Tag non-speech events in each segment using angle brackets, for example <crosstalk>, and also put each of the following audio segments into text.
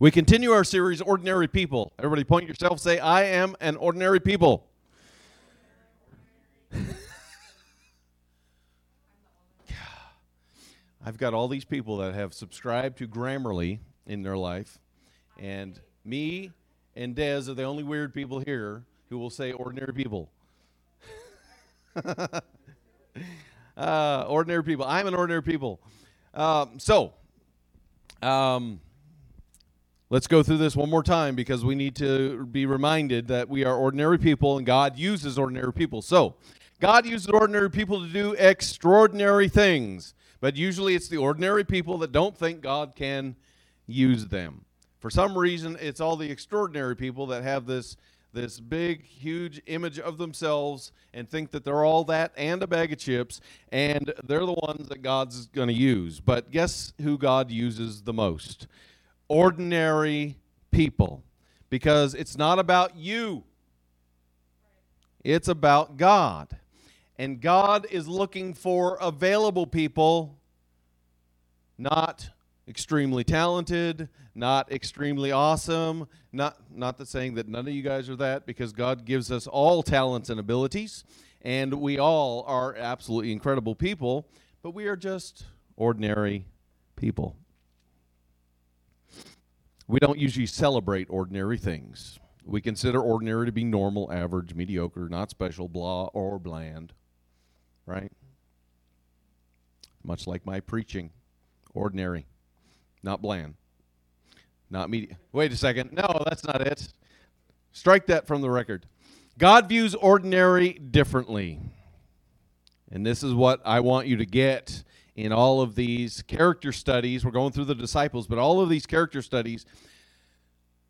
We continue our series, Ordinary People. Everybody point yourself, say, I am an ordinary people. <laughs> I've got all these people that have subscribed to Grammarly in their life, and me and Dez are the only weird people here who will say ordinary people. <laughs> uh, ordinary people. I'm an ordinary people. Um, so, um, Let's go through this one more time because we need to be reminded that we are ordinary people and God uses ordinary people. So, God uses ordinary people to do extraordinary things, but usually it's the ordinary people that don't think God can use them. For some reason, it's all the extraordinary people that have this this big huge image of themselves and think that they're all that and a bag of chips and they're the ones that God's going to use. But guess who God uses the most? Ordinary people because it's not about you, it's about God. And God is looking for available people, not extremely talented, not extremely awesome. Not, not that saying that none of you guys are that, because God gives us all talents and abilities, and we all are absolutely incredible people, but we are just ordinary people. We don't usually celebrate ordinary things. We consider ordinary to be normal, average, mediocre, not special, blah, or bland. Right? Much like my preaching. Ordinary, not bland. Not media. Wait a second. No, that's not it. Strike that from the record. God views ordinary differently. And this is what I want you to get in all of these character studies. We're going through the disciples, but all of these character studies,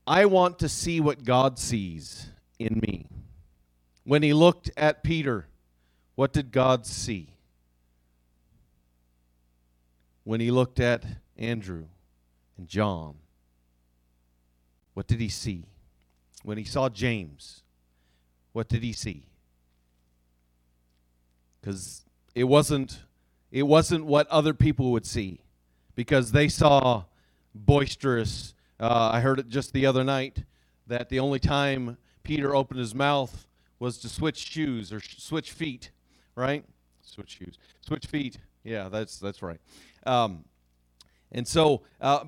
I want to see what God sees in me. When he looked at Peter, what did God see? When he looked at Andrew and John, what did he see? When he saw James, what did he see? Because it wasn't it wasn't what other people would see because they saw boisterous. Uh, I heard it just the other night that the only time Peter opened his mouth was to switch shoes or sh- switch feet, right? Switch shoes, switch feet. Yeah, that's that's right. Um, and so, uh,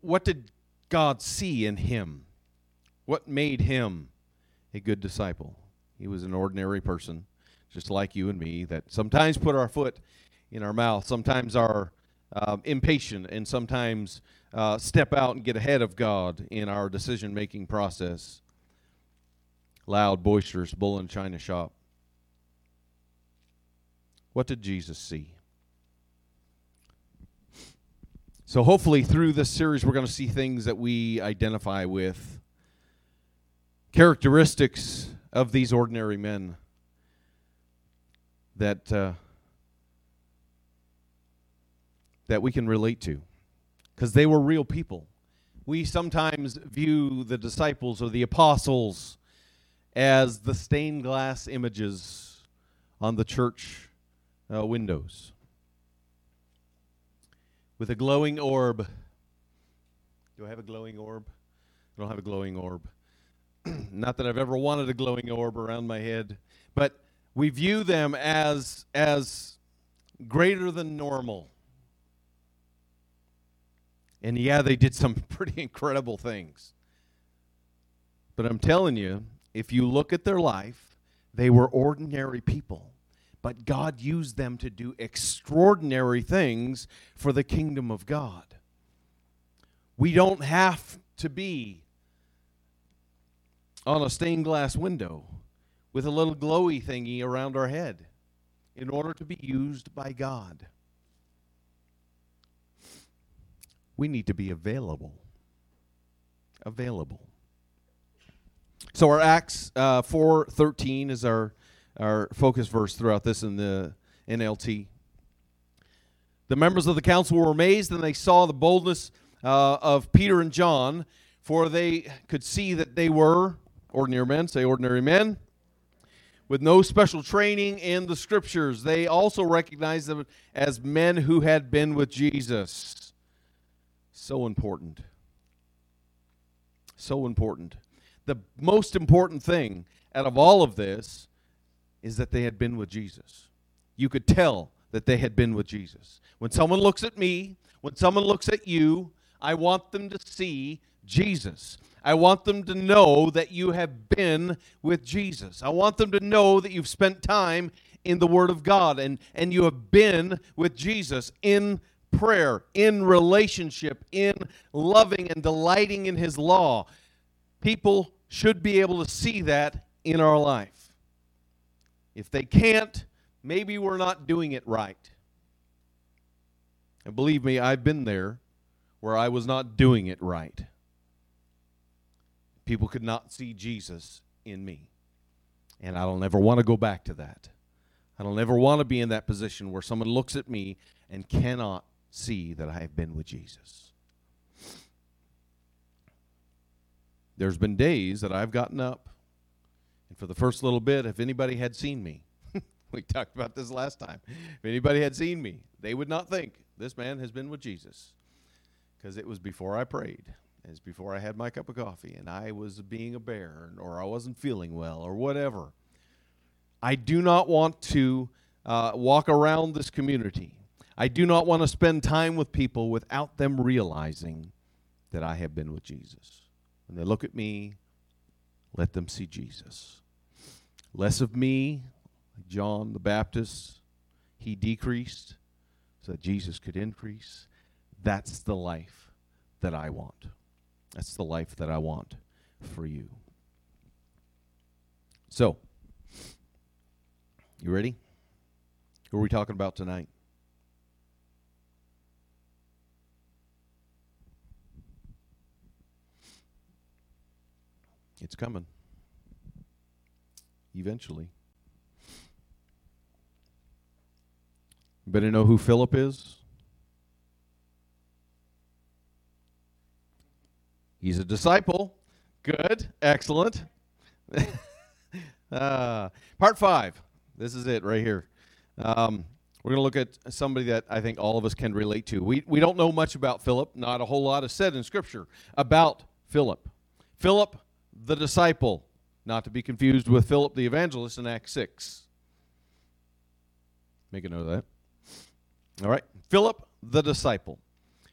what did God see in him? What made him a good disciple? He was an ordinary person, just like you and me, that sometimes put our foot in our mouth, sometimes are uh, impatient, and sometimes uh, step out and get ahead of God in our decision making process. Loud, boisterous, bull in china shop. What did Jesus see? So, hopefully, through this series, we're going to see things that we identify with, characteristics of these ordinary men that. Uh, that we can relate to because they were real people. We sometimes view the disciples or the apostles as the stained glass images on the church uh, windows with a glowing orb. Do I have a glowing orb? I don't have a glowing orb. <clears throat> Not that I've ever wanted a glowing orb around my head, but we view them as as greater than normal and yeah, they did some <laughs> pretty incredible things. But I'm telling you, if you look at their life, they were ordinary people. But God used them to do extraordinary things for the kingdom of God. We don't have to be on a stained glass window with a little glowy thingy around our head in order to be used by God. We need to be available. Available. So our Acts uh, four thirteen is our our focus verse throughout this in the NLT. The members of the council were amazed, and they saw the boldness uh, of Peter and John, for they could see that they were ordinary men. Say ordinary men with no special training in the scriptures. They also recognized them as men who had been with Jesus. So important. So important. The most important thing out of all of this is that they had been with Jesus. You could tell that they had been with Jesus. When someone looks at me, when someone looks at you, I want them to see Jesus. I want them to know that you have been with Jesus. I want them to know that you've spent time in the Word of God and, and you have been with Jesus in prayer, in relationship, in loving and delighting in His law. People should be able to see that in our life. If they can't, maybe we're not doing it right. And believe me, I've been there where I was not doing it right. People could not see Jesus in me. And I don't ever want to go back to that. I don't ever want to be in that position where someone looks at me and cannot see that I have been with Jesus. There's been days that I've gotten up, and for the first little bit, if anybody had seen me, <laughs> we talked about this last time, if anybody had seen me, they would not think this man has been with Jesus because it was before I prayed. Was before I had my cup of coffee and I was being a bear or I wasn't feeling well or whatever. I do not want to uh, walk around this community. I do not want to spend time with people without them realizing that I have been with Jesus. When they look at me, let them see Jesus. Less of me, John the Baptist, he decreased so that Jesus could increase. That's the life that I want. That's the life that I want for you. So, you ready? Who are we talking about tonight? It's coming. Eventually. Better know who Philip is? He's a disciple. Good. Excellent. uh, <laughs> part five. This is it right here. Um, we're going to look at somebody that I think all of us can relate to. We, we don't know much about Philip. Not a whole lot is said in Scripture about Philip. Philip, the disciple, not to be confused with Philip the evangelist in Acts 6. Make a note of that. All right. Philip the disciple.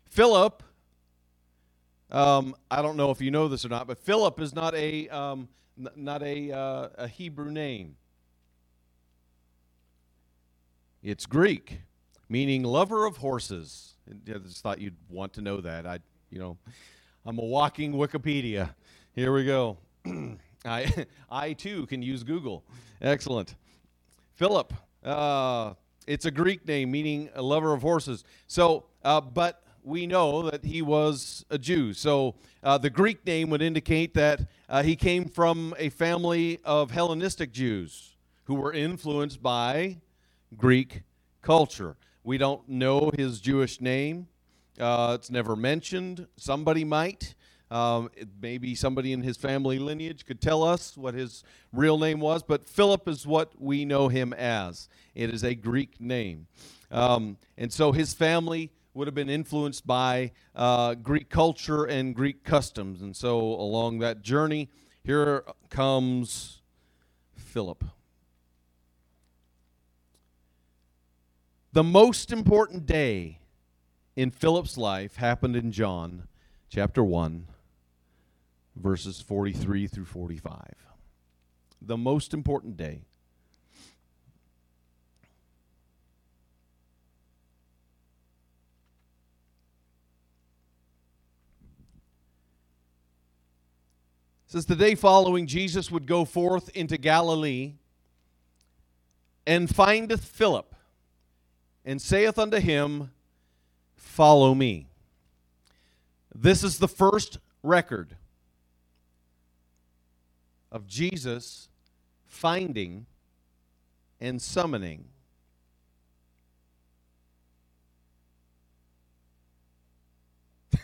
Philip, um, I don't know if you know this or not, but Philip is not a, um, n- not a, uh, a Hebrew name. It's Greek, meaning lover of horses. I just thought you'd want to know that. I, you know, I'm a walking Wikipedia. Here we go. <clears throat> I, <laughs> I too can use Google. Excellent. Philip, uh, it's a Greek name meaning a lover of horses. So, uh, but we know that he was a Jew. So uh, the Greek name would indicate that uh, he came from a family of Hellenistic Jews who were influenced by Greek culture. We don't know his Jewish name. Uh, it's never mentioned. Somebody might. Um, maybe somebody in his family lineage could tell us what his real name was, but Philip is what we know him as. It is a Greek name. Um, and so his family would have been influenced by uh, Greek culture and Greek customs. And so along that journey, here comes Philip. The most important day in Philip's life happened in John chapter 1 verses 43 through 45. The most important day. says the day following Jesus would go forth into Galilee and findeth Philip and saith unto him, Follow me. This is the first record of Jesus finding and summoning. <laughs>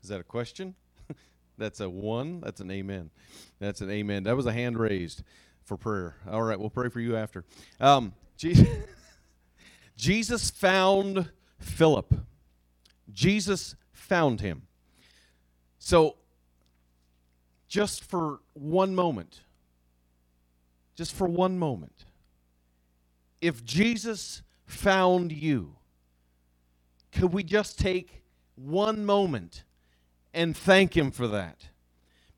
Is that a question? <laughs> That's a one. That's an amen. That's an amen. That was a hand raised for prayer. All right, we'll pray for you after. Um, Jesus, <laughs> Jesus found Philip. Jesus found him. So just for one moment, just for one moment, if Jesus found you, could we just take one moment and thank Him for that?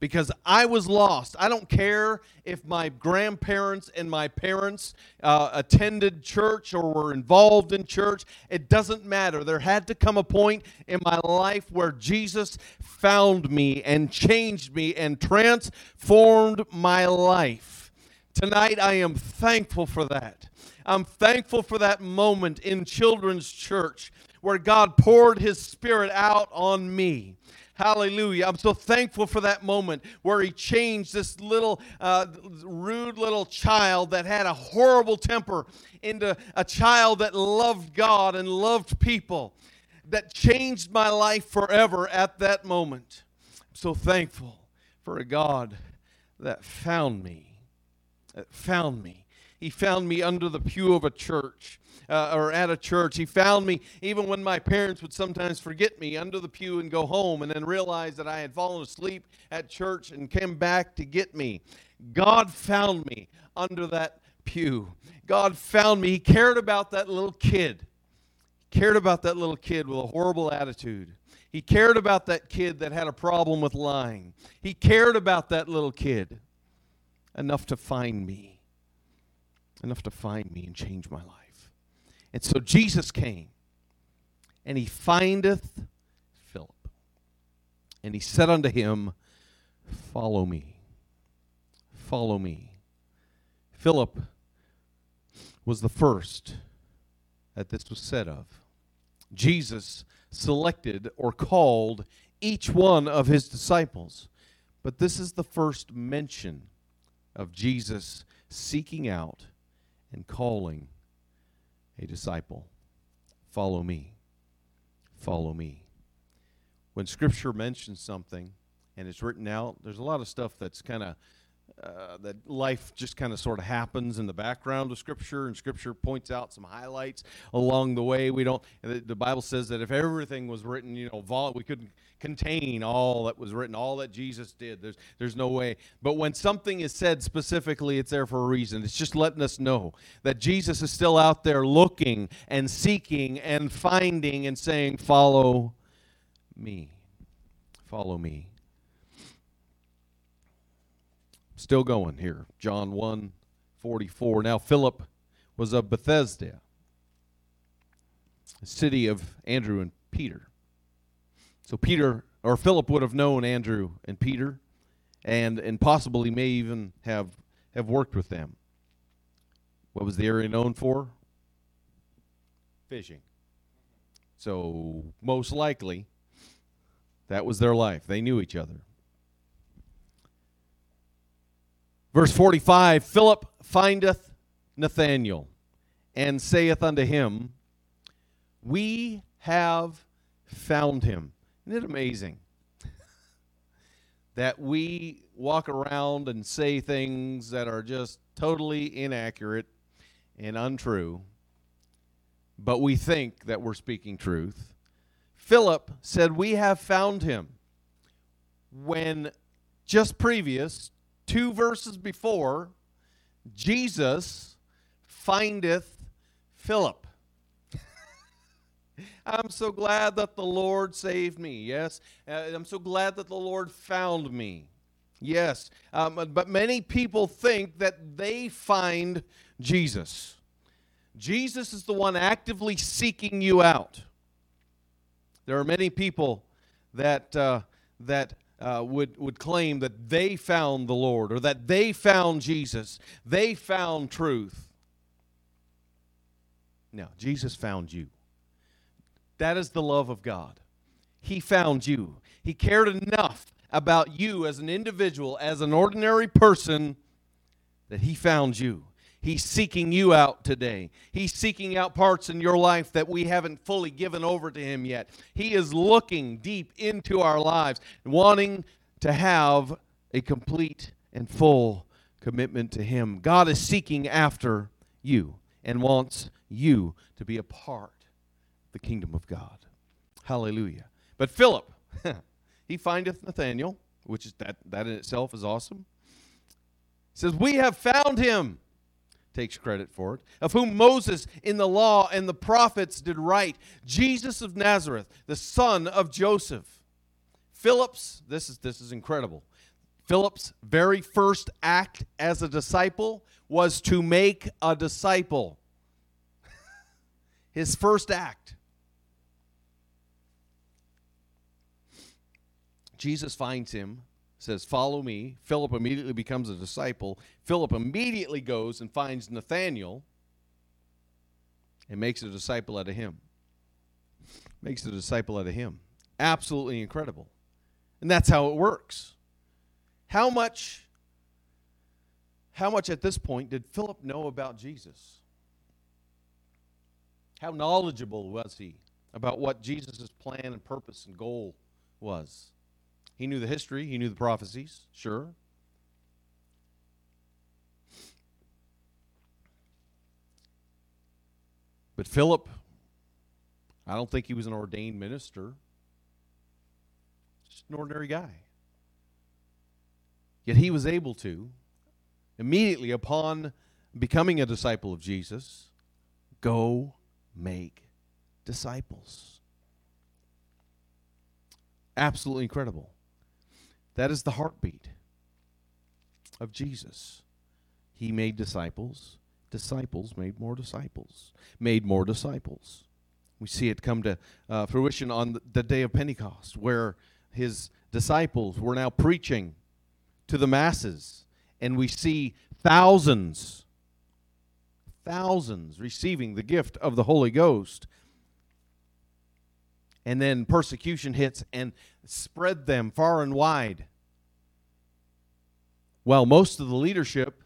Because I was lost. I don't care if my grandparents and my parents uh, attended church or were involved in church. It doesn't matter. There had to come a point in my life where Jesus found me and changed me and transformed my life. Tonight, I am thankful for that. I'm thankful for that moment in children's church where God poured His Spirit out on me. Hallelujah. I'm so thankful for that moment where he changed this little uh, rude little child that had a horrible temper into a child that loved God and loved people. That changed my life forever at that moment. I'm so thankful for a God that found me. That found me. He found me under the pew of a church uh, or at a church. He found me even when my parents would sometimes forget me under the pew and go home and then realize that I had fallen asleep at church and came back to get me. God found me under that pew. God found me. He cared about that little kid. He cared about that little kid with a horrible attitude. He cared about that kid that had a problem with lying. He cared about that little kid enough to find me, enough to find me and change my life. And so Jesus came, and he findeth Philip. And he said unto him, Follow me. Follow me. Philip was the first that this was said of. Jesus selected or called each one of his disciples. But this is the first mention of Jesus seeking out and calling a disciple. Follow me. Follow me. When Scripture mentions something and it's written out, there's a lot of stuff that's kind of uh, that life just kind of sort of happens in the background of Scripture, and Scripture points out some highlights along the way. We don't. The, the Bible says that if everything was written, you know, vol- we couldn't contain all that was written, all that Jesus did. There's there's no way. But when something is said specifically, it's there for a reason. It's just letting us know that Jesus is still out there looking and seeking and finding and saying, "Follow me, follow me." Still going here. John 1 44. Now Philip was of Bethsaida, a city of Andrew and Peter. So Peter or Philip would have known Andrew and Peter, and and possibly may even have have worked with them. What was the area known for? Fishing. So most likely that was their life. They knew each other. Verse 45 Philip findeth Nathanael and saith unto him, We have found him. Isn't it amazing that we walk around and say things that are just totally inaccurate and untrue, but we think that we're speaking truth? Philip said, We have found him. When just previous two verses before, Jesus findeth Philip. <laughs> I'm so glad that the Lord saved me. Yes. Uh, I'm so glad that the Lord found me. Yes. Um, but many people think that they find Jesus. Jesus is the one actively seeking you out. There are many people that, uh, that uh, would, would claim that they found the Lord or that they found Jesus, they found truth. No, Jesus found you. That is the love of God. He found you. He cared enough about you as an individual, as an ordinary person, that He found you. He's seeking you out today. He's seeking out parts in your life that we haven't fully given over to Him yet. He is looking deep into our lives, wanting to have a complete and full commitment to Him. God is seeking after you and wants you to be a part of the kingdom of God. Hallelujah. But Philip, <laughs> he findeth Nathanael which is that that in itself is awesome. It says, "We have found him." Takes credit for it. Of whom Moses in the law and the prophets did write, Jesus of Nazareth, the son of Joseph. Philip's, this is this is incredible. Philip's very first act as a disciple was to make a disciple. <laughs> His first act. Jesus finds him, says, Follow me. Philip immediately becomes a disciple. Philip immediately goes and finds Nathanael and makes a disciple out of him. Makes a disciple out of him. Absolutely incredible. And that's how it works. How much how much at this point did Philip know about Jesus? How knowledgeable was he about what Jesus' plan and purpose and goal was? He knew the history, he knew the prophecies, sure. But Philip, I don't think he was an ordained minister. Just an ordinary guy. Yet he was able to, immediately upon becoming a disciple of Jesus, go make disciples. Absolutely incredible. That is the heartbeat of Jesus. He made disciples. Disciples made more disciples. Made more disciples. We see it come to uh, fruition on the day of Pentecost, where his disciples were now preaching to the masses. And we see thousands, thousands receiving the gift of the Holy Ghost. And then persecution hits and spread them far and wide. While most of the leadership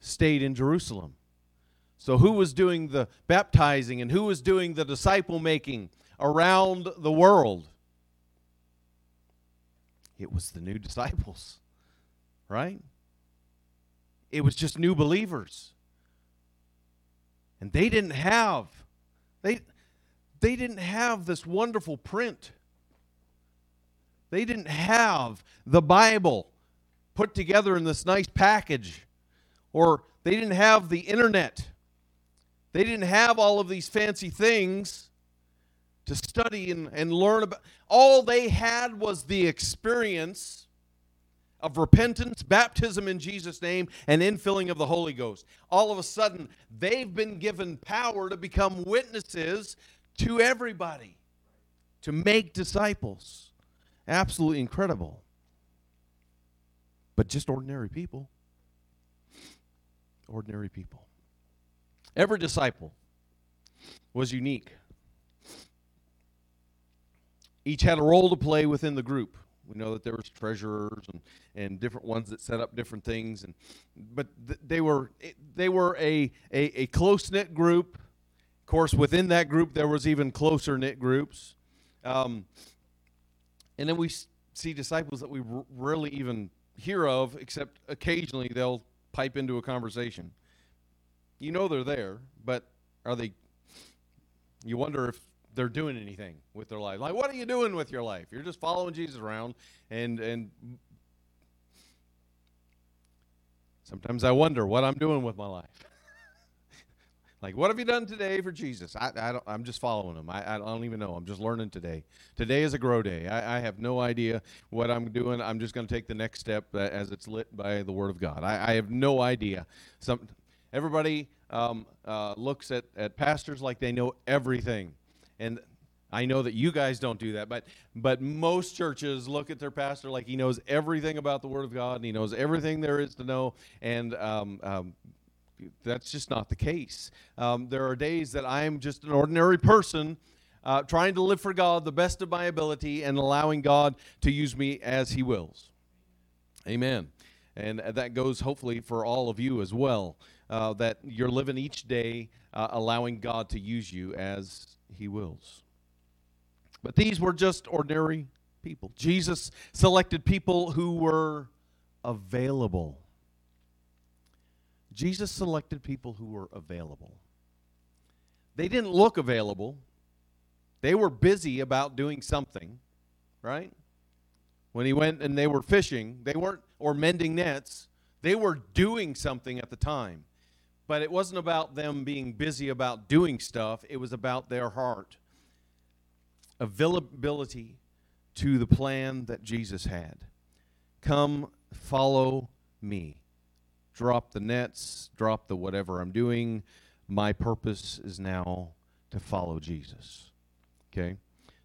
stayed in Jerusalem. So, who was doing the baptizing and who was doing the disciple making around the world? It was the new disciples right? It was just new believers. And they didn't have they they didn't have this wonderful print. They didn't have the Bible put together in this nice package or they didn't have the internet. They didn't have all of these fancy things to study and, and learn about. All they had was the experience of repentance, baptism in Jesus' name, and infilling of the Holy Ghost. All of a sudden, they've been given power to become witnesses to everybody, to make disciples. Absolutely incredible. But just ordinary people. Ordinary people. Every disciple was unique. Each had a role to play within the group. We know that there was treasurers and, and different ones that set up different things, and but th- they were they were a a, a close knit group. Of course, within that group, there was even closer knit groups, um, and then we see disciples that we rarely even hear of, except occasionally they'll pipe into a conversation. You know they're there, but are they? You wonder if they're doing anything with their life. Like, what are you doing with your life? You're just following Jesus around, and and sometimes I wonder what I'm doing with my life. Like, what have you done today for Jesus? I, I don't, I'm just following him. I, I don't even know. I'm just learning today. Today is a grow day. I, I have no idea what I'm doing. I'm just going to take the next step as it's lit by the Word of God. I, I have no idea. Some everybody um, uh, looks at, at pastors like they know everything and I know that you guys don't do that, but but most churches look at their pastor like he knows everything about the Word of God and he knows everything there is to know, and um, um, that's just not the case. Um, there are days that I'm just an ordinary person. Uh, trying to live for God the best of my ability and allowing God to use me as He wills. Amen. And that goes hopefully for all of you as well. Uh, that you're living each day uh, allowing God to use you as he wills. But these were just ordinary people. Jesus selected people who were available. Jesus selected people who were available. They didn't look available. They were busy about doing something, right? when he went and they were fishing, they weren't, or mending nets, they were doing something at the time. But it wasn't about them being busy about doing stuff, it was about their heart. Availability to the plan that Jesus had. Come, follow me. Drop the nets, drop the whatever I'm doing. My purpose is now to follow Jesus. Okay?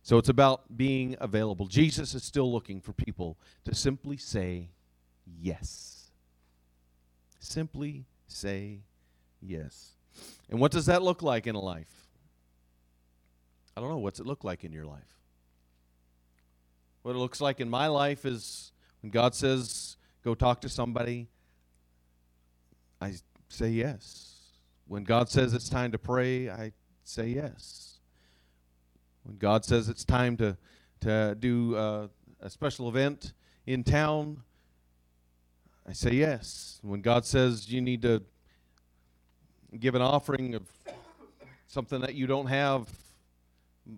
So it's about being available. Jesus is still looking for people to simply say yes. Simply say yes. And what does that look like in a life? I don't know. What's it look like in your life? What it looks like in my life is when God says, go talk to somebody, I say yes. When God says it's time to pray, I say yes. When God says it's time to, to do uh, a special event in town, I say yes. When God says you need to give an offering of something that you don't have,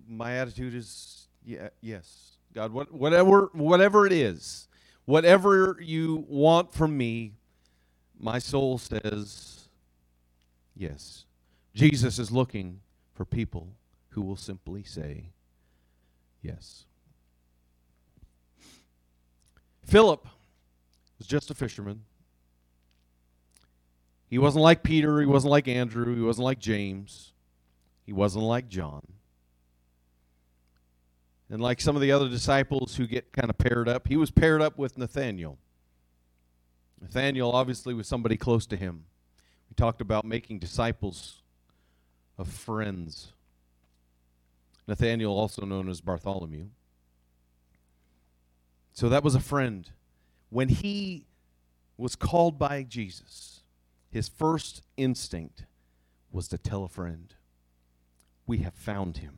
my attitude is yeah, yes. God, what, whatever, whatever it is, whatever you want from me, my soul says yes. Jesus is looking for people who will simply say yes. Philip was just a fisherman. He wasn't like Peter, he wasn't like Andrew, he wasn't like James, he wasn't like John. And like some of the other disciples who get kind of paired up, he was paired up with Nathaniel. Nathaniel obviously was somebody close to him. We talked about making disciples of friends. Nathaniel, also known as Bartholomew. So that was a friend. When he was called by Jesus, his first instinct was to tell a friend, We have found him.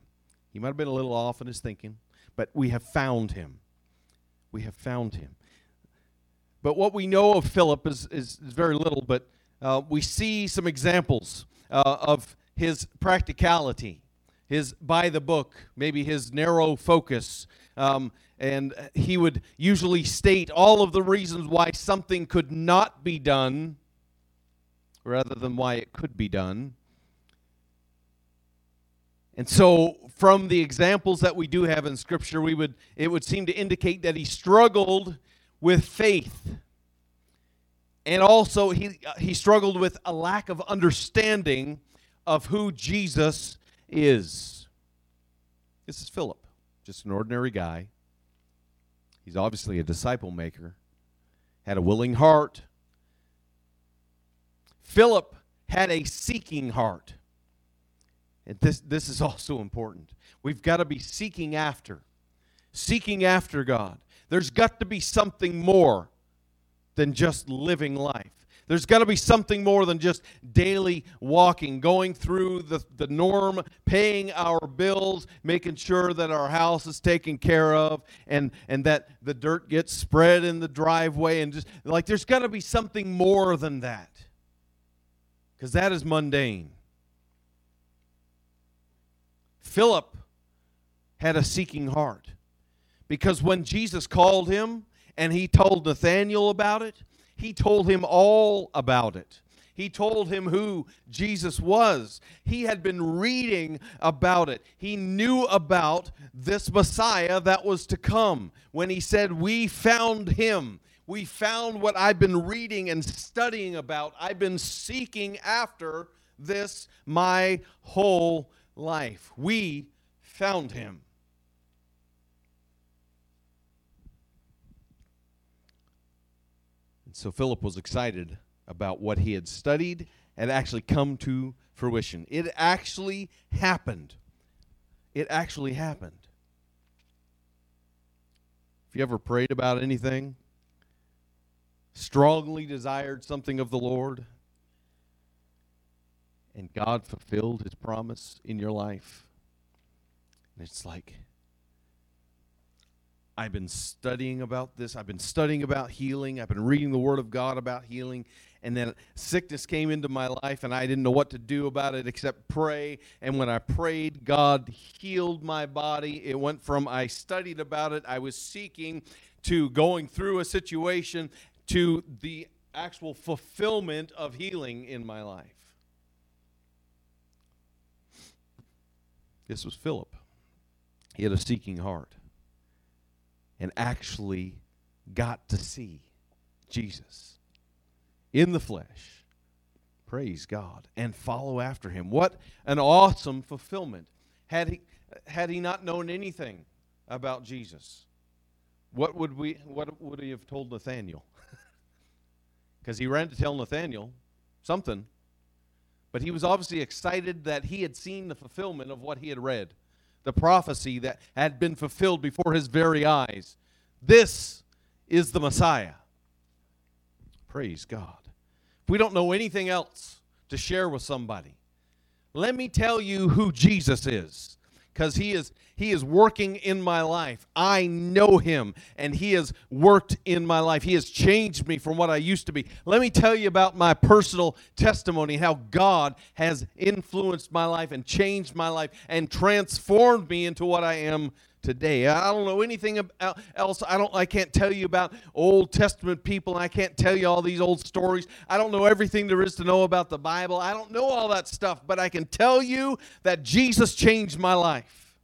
He might have been a little off in his thinking, but we have found him. We have found him. But what we know of Philip is, is, is very little, but uh, we see some examples uh, of his practicality, his by the book, maybe his narrow focus. Um, and he would usually state all of the reasons why something could not be done rather than why it could be done. And so from the examples that we do have in scripture, we would it would seem to indicate that he struggled with faith. And also he uh, he struggled with a lack of understanding of who Jesus is. This is Philip, just an ordinary guy. He's obviously a disciple maker, had a willing heart. Philip had a seeking heart. And this, this is <laughs> also important. We've got to be seeking after, seeking after God. There's got to be something more than just living life. There's got to be something more than just daily walking, going through the, the norm, paying our bills, making sure that our house is taken care of, and, and that the dirt gets spread in the driveway. And just like there's got to be something more than that. Because that is mundane. Philip had a seeking heart because when Jesus called him and he told Nathanael about it, he told him all about it. He told him who Jesus was. He had been reading about it. He knew about this Messiah that was to come. When he said, We found him, we found what I've been reading and studying about. I've been seeking after this my whole life. We found him. And so Philip was excited about what he had studied and actually come to fruition. It actually happened. It actually happened. If you ever prayed about anything, strongly desired something of the Lord, and God fulfilled his promise in your life. And it's like, I've been studying about this. I've been studying about healing. I've been reading the Word of God about healing. And then sickness came into my life, and I didn't know what to do about it except pray. And when I prayed, God healed my body. It went from I studied about it, I was seeking, to going through a situation to the actual fulfillment of healing in my life. This was Philip. He had a seeking heart and actually got to see Jesus in the flesh. Praise God. And follow after him. What an awesome fulfillment. Had he, had he not known anything about Jesus, what would, we, what would he have told Nathaniel? <laughs> Because he ran to tell Nathaniel something. But he was obviously excited that he had seen the fulfillment of what he had read, the prophecy that had been fulfilled before his very eyes. This is the Messiah. Praise God. If we don't know anything else to share with somebody, let me tell you who Jesus is because he is he is working in my life. I know him and he has worked in my life. He has changed me from what I used to be. Let me tell you about my personal testimony how God has influenced my life and changed my life and transformed me into what I am today. I don't know anything about else. I don't I can't tell you about Old Testament people. I can't tell you all these old stories. I don't know everything there is to know about the Bible. I don't know all that stuff, but I can tell you that Jesus changed my life.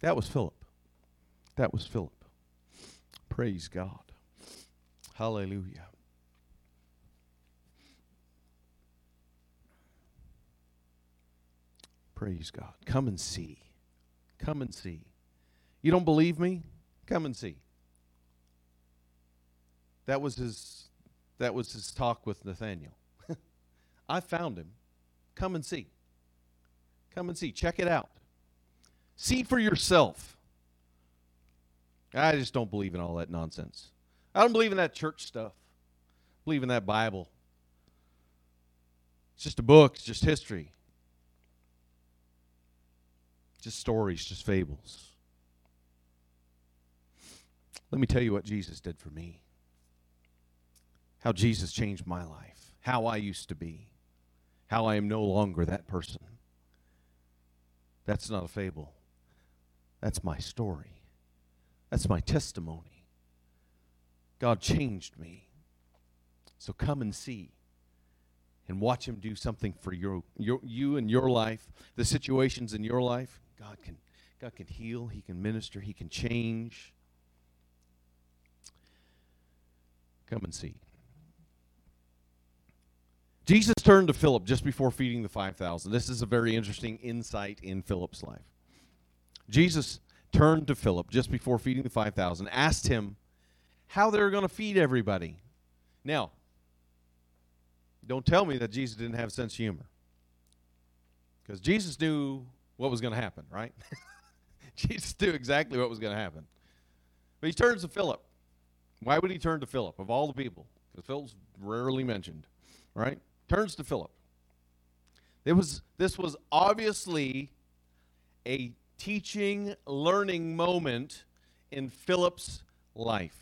That was Philip. That was Philip. Praise God. Hallelujah. Praise God. Come and see. Come and see. You don't believe me? Come and see. That was his that was his talk with Nathaniel. <laughs> I found him. Come and see. Come and see. Check it out. See for yourself. I just don't believe in all that nonsense. I don't believe in that church stuff. I believe in that Bible. It's just a book, it's just history just stories, just fables. Let me tell you what Jesus did for me. How Jesus changed my life. How I used to be. How I am no longer that person. That's not a fable. That's my story. That's my testimony. God changed me. So come and see and watch him do something for your, your you and your life, the situations in your life. God can, God can heal, He can minister, He can change. Come and see. Jesus turned to Philip just before feeding the 5,000. This is a very interesting insight in Philip's life. Jesus turned to Philip just before feeding the 5,000, asked him how they were going to feed everybody. Now, don't tell me that Jesus didn't have sense of humor. Because Jesus knew what was going to happen, right? <laughs> Jesus knew exactly what was going to happen. But he turns to Philip. Why would he turn to Philip of all the people? Because Philip's rarely mentioned, right? Turns to Philip. It was this was obviously a teaching, learning moment in Philip's life.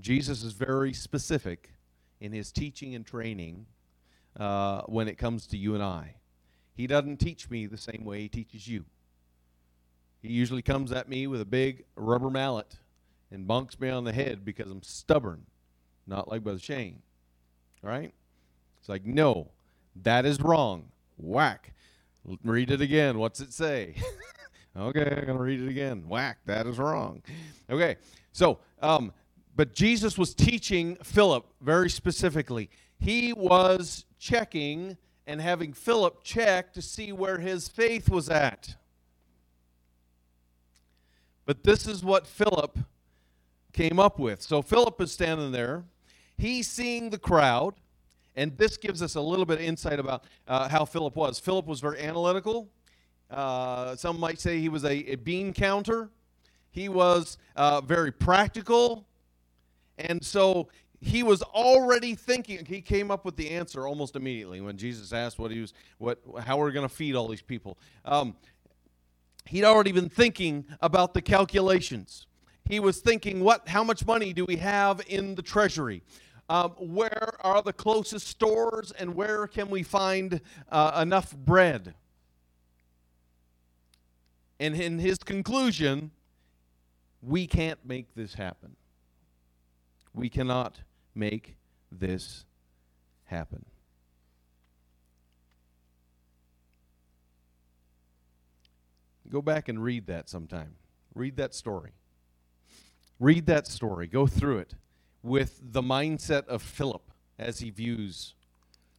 Jesus is very specific in his teaching and training uh, when it comes to you and I. He doesn't teach me the same way he teaches you. He usually comes at me with a big rubber mallet and bonks me on the head because I'm stubborn, not like Brother Shane. Right? It's like, no, that is wrong. Whack. Read it again. What's it say? <laughs> okay, I'm going to read it again. Whack. That is wrong. Okay, so, um, but Jesus was teaching Philip very specifically. He was checking and having Philip check to see where his faith was at. But this is what Philip came up with. So Philip is standing there. He's seeing the crowd. And this gives us a little bit of insight about uh, how Philip was. Philip was very analytical. Uh, some might say he was a, a bean counter. He was uh, very practical. And so he was already thinking he came up with the answer almost immediately when jesus asked what he was what how we're going to feed all these people. Um, he'd already been thinking about the calculations. He was thinking what how much money do we have in the treasury? Um, where are the closest stores and where can we find uh, enough bread? And in his conclusion We can't make this happen. We cannot make this happen. Go back and read that sometime. Read that story. Read that story. Go through it with the mindset of Philip as he views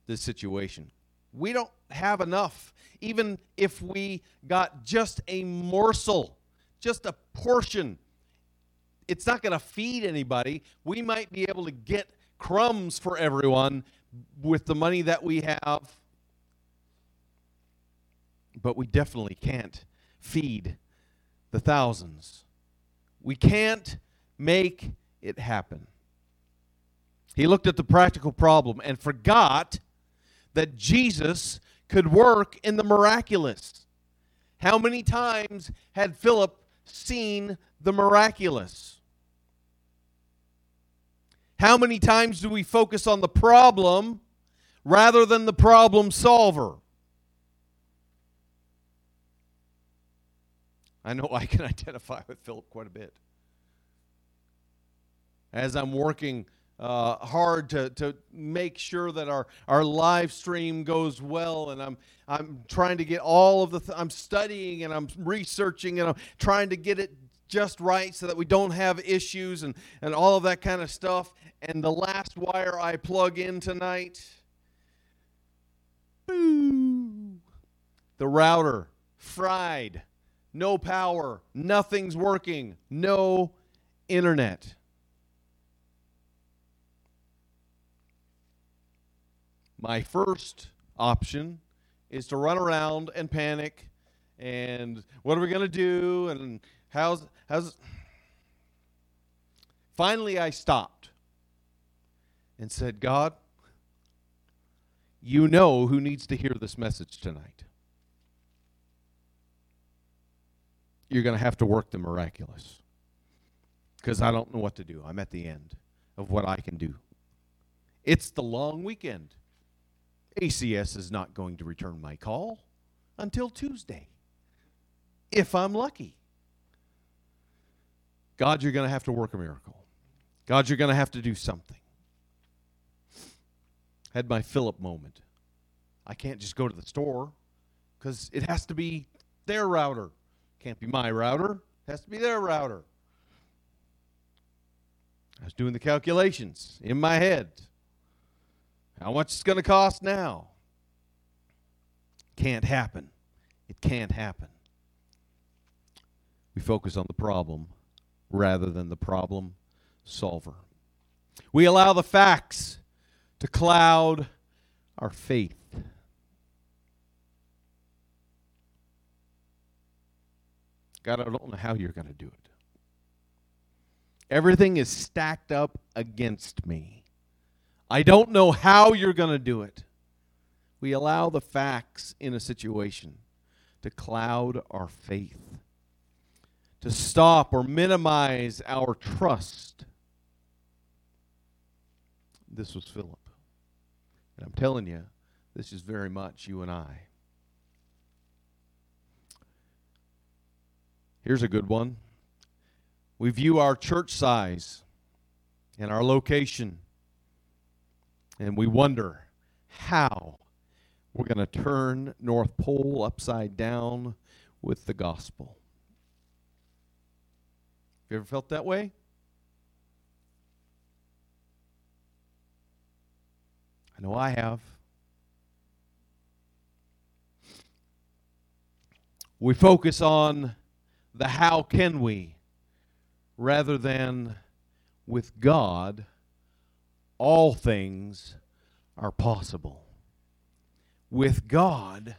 this situation. We don't have enough. Even if we got just a morsel, just a portion, it's not going to feed anybody. We might be able to get crumbs for everyone with the money that we have, but we definitely can't feed the thousands. We can't make it happen. He looked at the practical problem and forgot that Jesus could work in the miraculous. How many times had Philip seen the miraculous? How many times do we focus on the problem rather than the problem solver? I know I can <laughs> identify with Philip quite a bit. As I'm working uh, hard to, to make sure that our, our live stream goes well, and I'm, I'm trying to get all of the, th- I'm studying and I'm researching and I'm trying to get it just right so that we don't have issues and, and all of that kind of stuff. And the last wire I plug in tonight, boo, the router fried no power, nothing's working, no internet. My first option is to run around and panic and what are we going to do and how's how's Finally I stopped and said, "God, you know who needs to hear this message tonight. you're going to have to work the miraculous because I don't know what to do. I'm at the end of what I can do. It's the long weekend. ACS is not going to return my call until Tuesday, if I'm lucky. God, you're going to have to work a miracle. God, you're going to have to do something. Had my Philip moment. I can't just go to the store because it has to be their router. Can't be my router, it has to be their router. I was doing the calculations in my head. How much it's going to cost now? Can't happen. It can't happen. We focus on the problem rather than the problem solver. We allow the facts to cloud our faith. God, I don't know how you're going to do it. Everything is stacked up against me. I don't know how you're going to do it. We allow the facts in a situation to cloud our faith, to stop or minimize our trust. This was Philip. And I'm telling you, this is very much you and I. Here's a good one. We view our church size and our location, and we wonder how we're going to turn North Pole upside down with the gospel. You ever felt that way? I know I have. We focus on the how can we rather than with God, all things are possible. With God,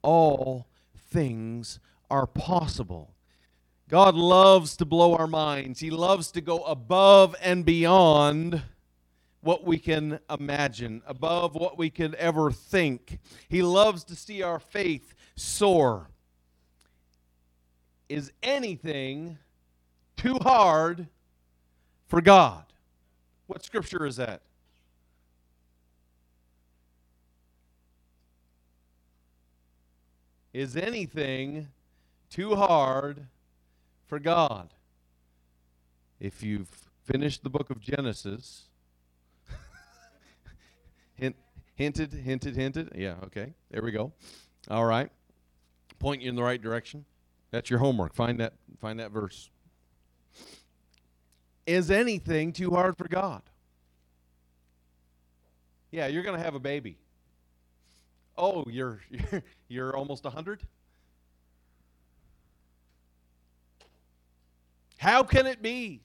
all things are possible. God loves to blow our minds. He loves to go above and beyond what we can imagine, above what we can ever think. He loves to see our faith soar. Is anything too hard for God? What scripture is that? Is anything too hard for God? if you've finished the book of Genesis, <laughs> hint, hinted, hinted, hinted. Yeah, okay. There we go. All right. Point you in the right direction. That's your homework. Find that find that verse. Is anything too hard for God? Yeah, you're going to have a baby. Oh, you're you're, <laughs> you're almost 100? How can it be?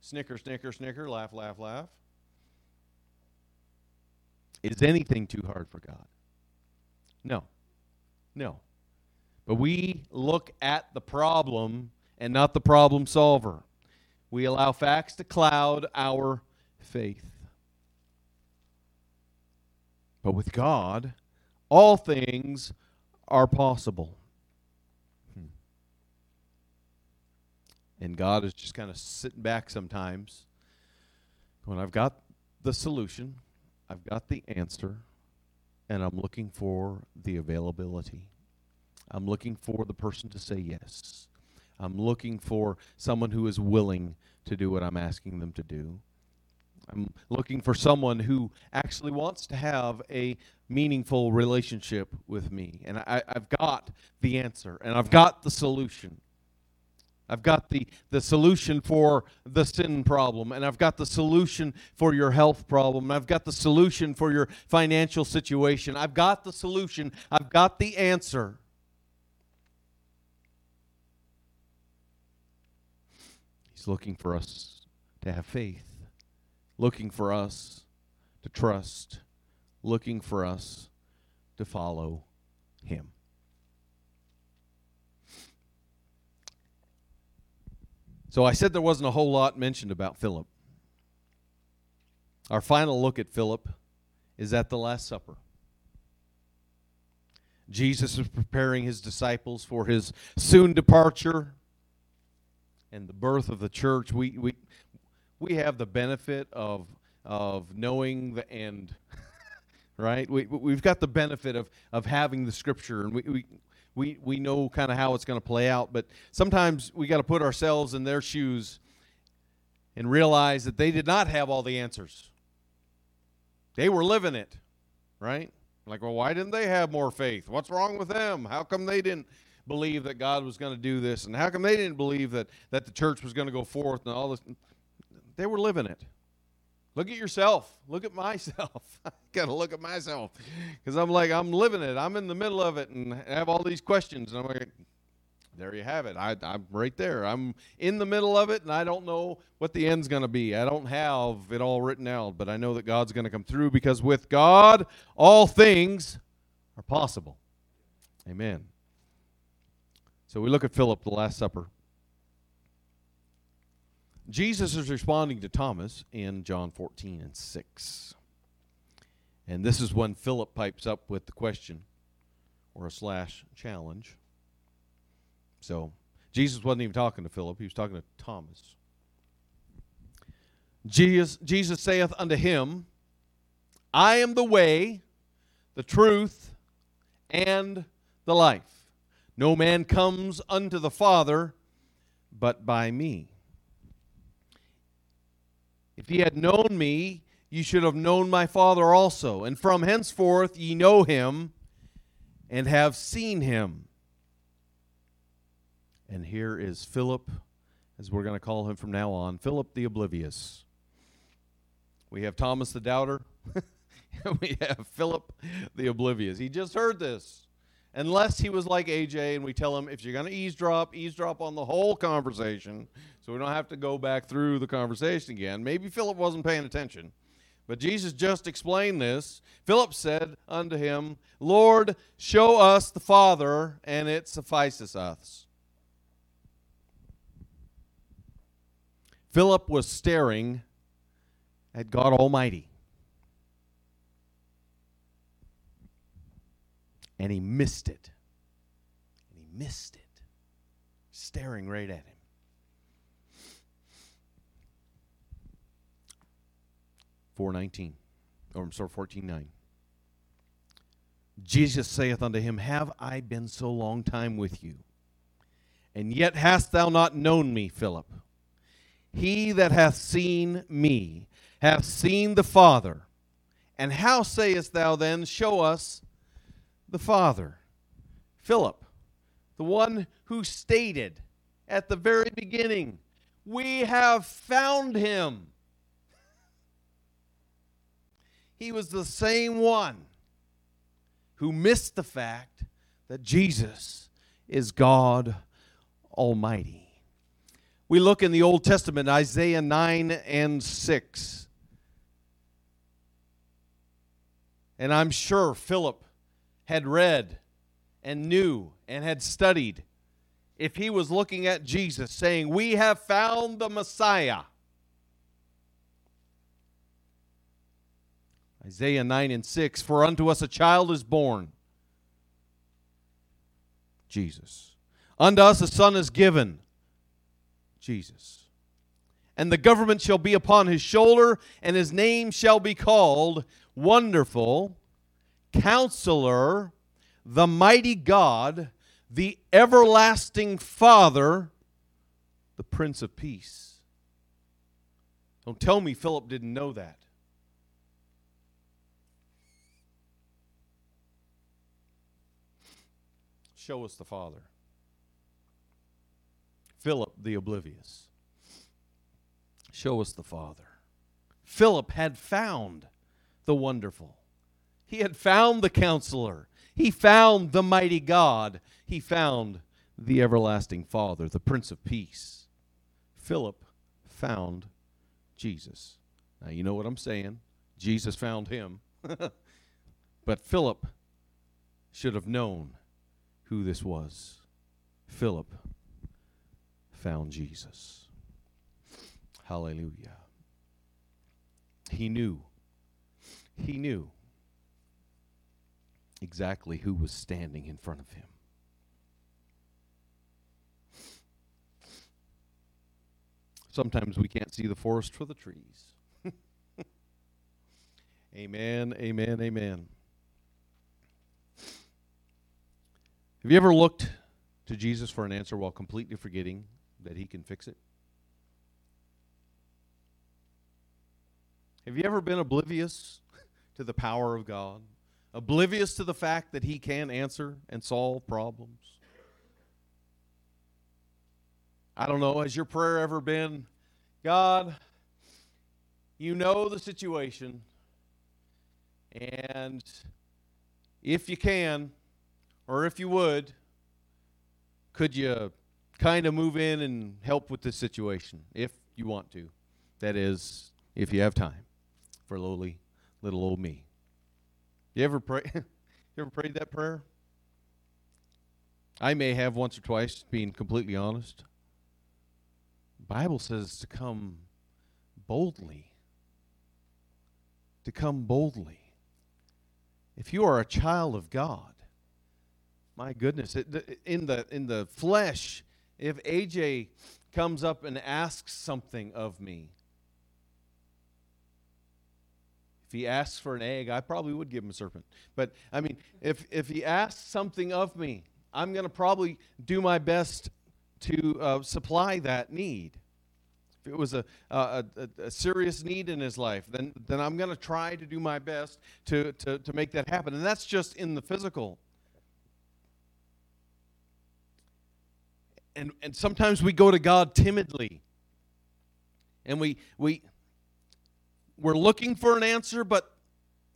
Snicker, snicker, snicker, laugh, laugh, laugh. Is anything too hard for God? No. No. But we look at the problem and not the problem solver. We allow facts to cloud our faith. But with God, all things are possible. And God is just kind of sitting back sometimes when I've got the solution, I've got the answer, and I'm looking for the availability. I'm looking for the person to say yes. I'm looking for someone who is willing to do what I'm asking them to do. I'm looking for someone who actually wants to have a meaningful relationship with me. And I, have got the answer, and I've got the solution. I've got the, the solution for the sin problem, and I've got the solution for your health problem, and I've got the solution for your financial situation. I've got the solution, I've got the answer. He's looking for us to have faith looking for us to trust, looking for us to follow Him. So I said there wasn't a whole lot mentioned about Philip. Our final look at Philip is at the Last Supper. Jesus is preparing his disciples for his soon departure and the birth of the church. We, we, we have the benefit of of knowing the end <laughs> right we, we've got the benefit of of having the scripture and we we we, we know kind of how it's going to play out but sometimes we got to put ourselves in their shoes and realize that they did not have all the answers. They were living it right? Like well why didn't they have more faith? What's wrong with them? How come they didn't believe that god was going to do this? And how come they didn't believe that that the church was going to go forth and all this? They were living it. Look at yourself. Look at myself. <laughs> I got to look at myself because I'm like, I'm living it. I'm in the middle of it and have all these questions. And I'm like, there you have it. I, am right there. I'm in the middle of it and I don't know what the end's going to be. I don't have it all written out, but I know that God's going to come through because with God, all things are possible. Amen. So we look at Philip, the Last Supper. Jesus is responding to Thomas in John 14 and 6. And this is when Philip pipes up with the question or a slash challenge. So Jesus wasn't even talking to Philip, he was talking to Thomas. Jesus, Jesus saith unto him, I am the way, the truth, and the life. No man comes unto the Father but by me. If ye had known me, ye should have known my Father also. And from henceforth ye know him and have seen him. And here is Philip, as we're going to call him from now on Philip the Oblivious. We have Thomas the Doubter. <laughs> we have Philip the Oblivious. He just heard this unless he was like AJ and we tell him if you're going to eavesdrop, eavesdrop on the whole conversation so we don't have to go back through the conversation again. Maybe Philip wasn't paying attention. But Jesus just explained this. Philip said unto him, Lord, show us the Father, and it suffices us. Philip was staring at God Almighty. And he missed it. And he missed it, staring right at him. Four nineteen, or I'm sorry, fourteen nine. Jesus saith unto him, Have I been so long time with you? And yet hast thou not known me, Philip? He that hath seen me hath seen the Father. And how sayest thou then, Show us the Father? Philip, the one who stated at the very beginning, We have found him. <laughs> He was the same one who missed the fact that Jesus is God Almighty. We look in the Old Testament, Isaiah 9 and 6. And I'm sure Philip had read and knew and had studied if he was looking at Jesus saying, We have found the Messiah. Isaiah 9 and 6 For unto us a child is born, Jesus. Unto us a son is given, Jesus. And the government shall be upon his shoulder, and his name shall be called Wonderful, Counselor, the Mighty God, the Everlasting Father, the Prince of Peace. Don't tell me Philip didn't know that. Show us the Father. Philip the oblivious. Show us the Father. Philip had found the wonderful. He had found the counselor. He found the mighty God. He found the everlasting Father, the Prince of Peace. Philip found Jesus. Now, you know what I'm saying. Jesus found him. <laughs> but Philip should have known who this was. Philip found Jesus. Hallelujah. He knew. He knew exactly who was standing in front of him. Sometimes we can't see the forest for the trees. <laughs> amen, amen, amen. Have you ever looked to Jesus for an answer while completely forgetting that he can fix it? Have you ever been oblivious <laughs> to the power of God? Oblivious to the fact that he can answer and solve problems? I don't know, has your prayer ever been, God, you know the situation, and if you can, or if you would, could you kind of move in and help with this situation if you want to? That is, if you have time for lowly little old me. You ever pray? <laughs> you ever prayed that prayer? I may have once or twice, being completely honest. Bible says to come boldly. To come boldly. If you are a child of God, my goodness, it, in the in the flesh, if AJ comes up and asks something of me, if he asks for an egg, I probably would give him a serpent. But I mean, if if he asks something of me, I'm going to probably do my best to uh, supply that need. If it was a, a, a, a, serious need in his life, then, then I'm going to try to do my best to, to, to make that happen. And that's just in the physical. and, and sometimes we go to God timidly. And we we we're looking for an answer, but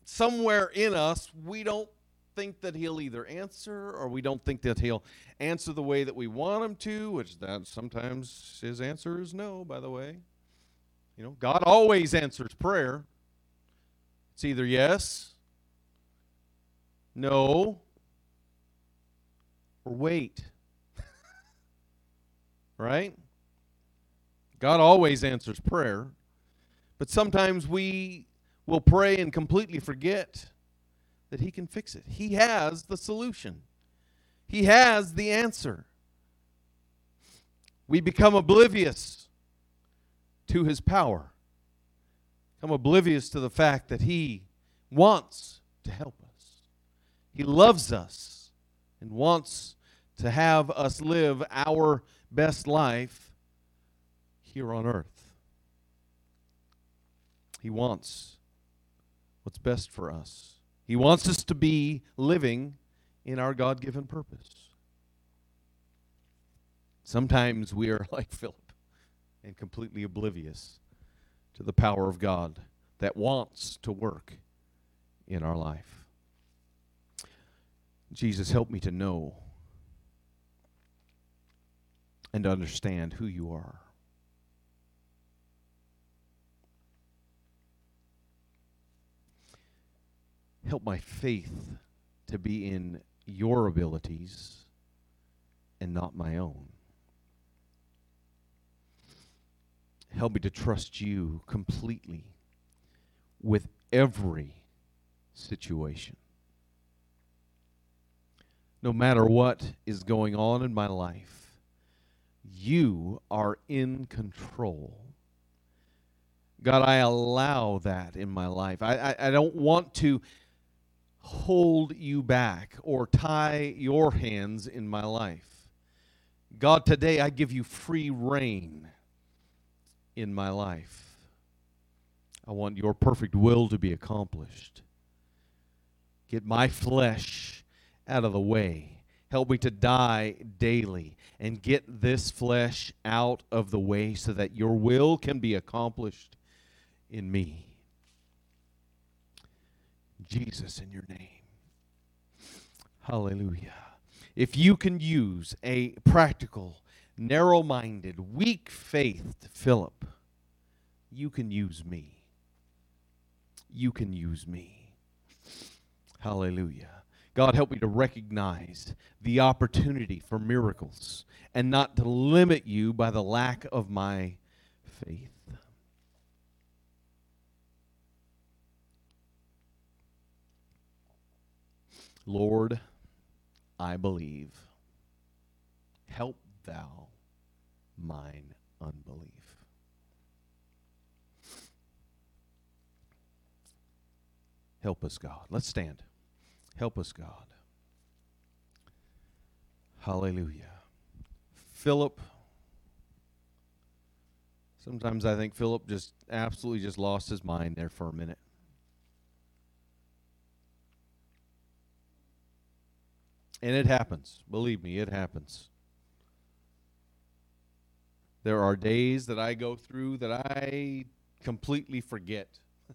somewhere in us we don't think that he'll either answer or we don't think that he'll answer the way that we want him to, which that sometimes his answer is no, by the way. You know, God always answers prayer. It's either yes, no, or wait <laughs> right? God always answers prayer, but sometimes we will pray and completely forget that He can fix it. He has the solution, He has the answer. We become oblivious to His power, become oblivious to the fact that He wants to help us. He loves us and wants to have us live our best life here on earth. He wants what's best for us. He wants us to be living in our God given purpose. Sometimes we are <laughs> like Philip and completely oblivious to the power of God that wants to work in our life. Jesus, help me to know and to understand who you are. Help my faith to be in your abilities and not my own. Help me to trust you completely with every situation. No matter what is going on in my life, you are in control. God, I allow that in my life. I, I, I, don't want to hold you back or tie your hands in my life. God, today I give you free rein in my life. I want your perfect will to be accomplished. Get my flesh out of the way. Help me to die daily and get this flesh out of the way so that your will can be accomplished in me. Jesus, in your name. Hallelujah. If you can use a practical, narrow minded, weak faithed Philip, you can use me. You can use me. Hallelujah. God, help me to recognize the opportunity for miracles and not to limit you by the lack of my faith. Lord, I believe. Help thou mine unbelief. Help us, God. Let's stand. Help us, God. Hallelujah. Philip. Sometimes I think Philip just absolutely just lost his mind there for a minute. And it happens. Believe me, it happens. There are days that I go through that I completely forget <laughs>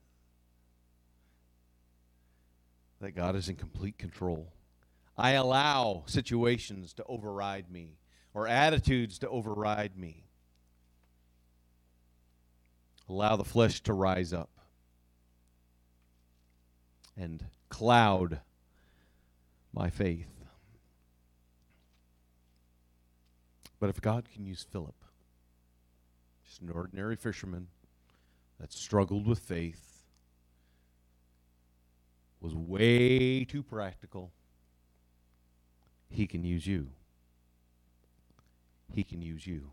that God is in complete control. I allow situations to override me or attitudes to override me. Allow the flesh to rise up and cloud my faith. But if God can use Philip, just an ordinary fisherman that struggled with faith, was way too practical, he can use you. He can use you.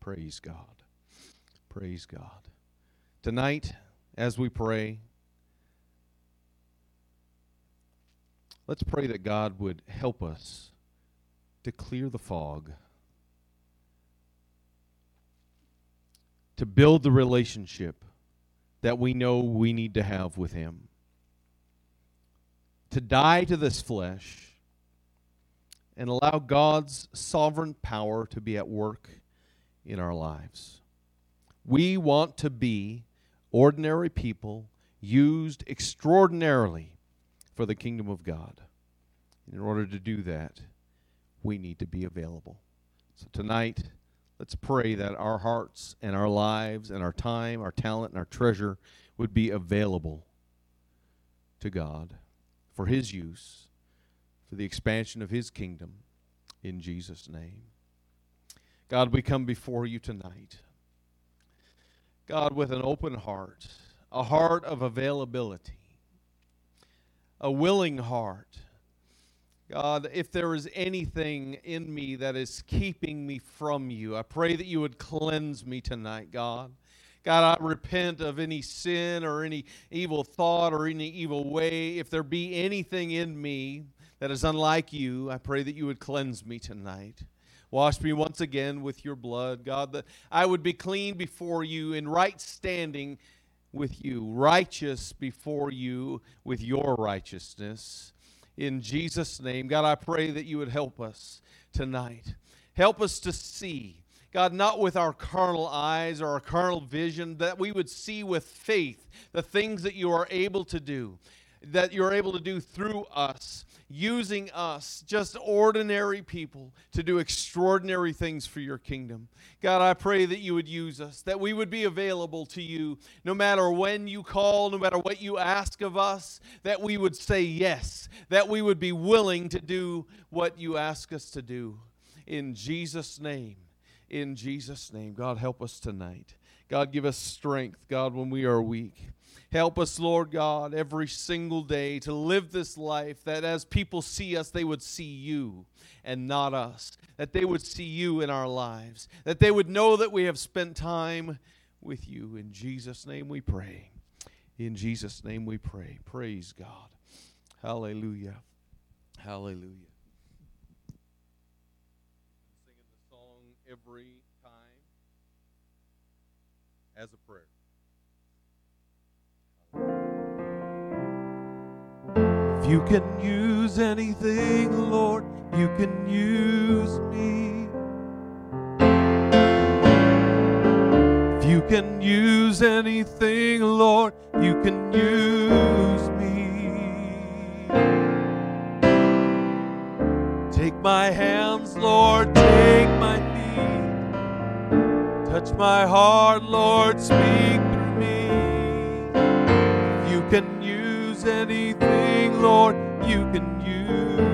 Praise God. Praise God. Tonight, as we pray, let's pray that God would help us to clear the fog to build the relationship that we know we need to have with Him. To die to this flesh and allow God's sovereign power to be at work in our lives. We want to be ordinary people used extraordinarily for the kingdom of God. In order to do that, we need to be available. So tonight, Let's pray that our hearts and our lives and our time, our talent, and our treasure would be available to God for His use, for the expansion of His kingdom, in Jesus' name. God, we come before you tonight. God, with an open heart, a heart of availability, a willing heart God, if there is anything in me that is keeping me from you, I pray that you would cleanse me tonight, God. God, I repent of any sin or any evil thought or any evil way. If there be anything in me that is unlike you, I pray that you would cleanse me tonight. Wash me once again with your blood, God, that I would be clean before you in right standing with you, righteous before you with your righteousness. In Jesus' name, God, I pray that you would help us tonight. Help us to see, God, not with our carnal eyes or our carnal vision, that we would see with faith the things that you are able to do, that you're able to do through us using us, just ordinary people, to do extraordinary things for your kingdom. God, I pray that you would use us, that we would be available to you no matter when you call, no matter what you ask of us, that we would say yes, that we would be willing to do what you ask us to do. In Jesus' name, in Jesus' name, God, help us tonight. God, give us strength, God, when we are weak. Help us, Lord God, every single day to live this life that as people see us, they would see you and not us. That they would see you in our lives. That they would know that we have spent time with you. In Jesus' name we pray. In Jesus' name we pray. Praise God. Hallelujah. Hallelujah. Singing the song every as a prayer. If you can use anything, Lord, you can use me. If you can use anything, Lord, you can use me. Take my hands, Lord, take. Touch my heart, Lord, speak through me. If you can use anything, Lord, you can use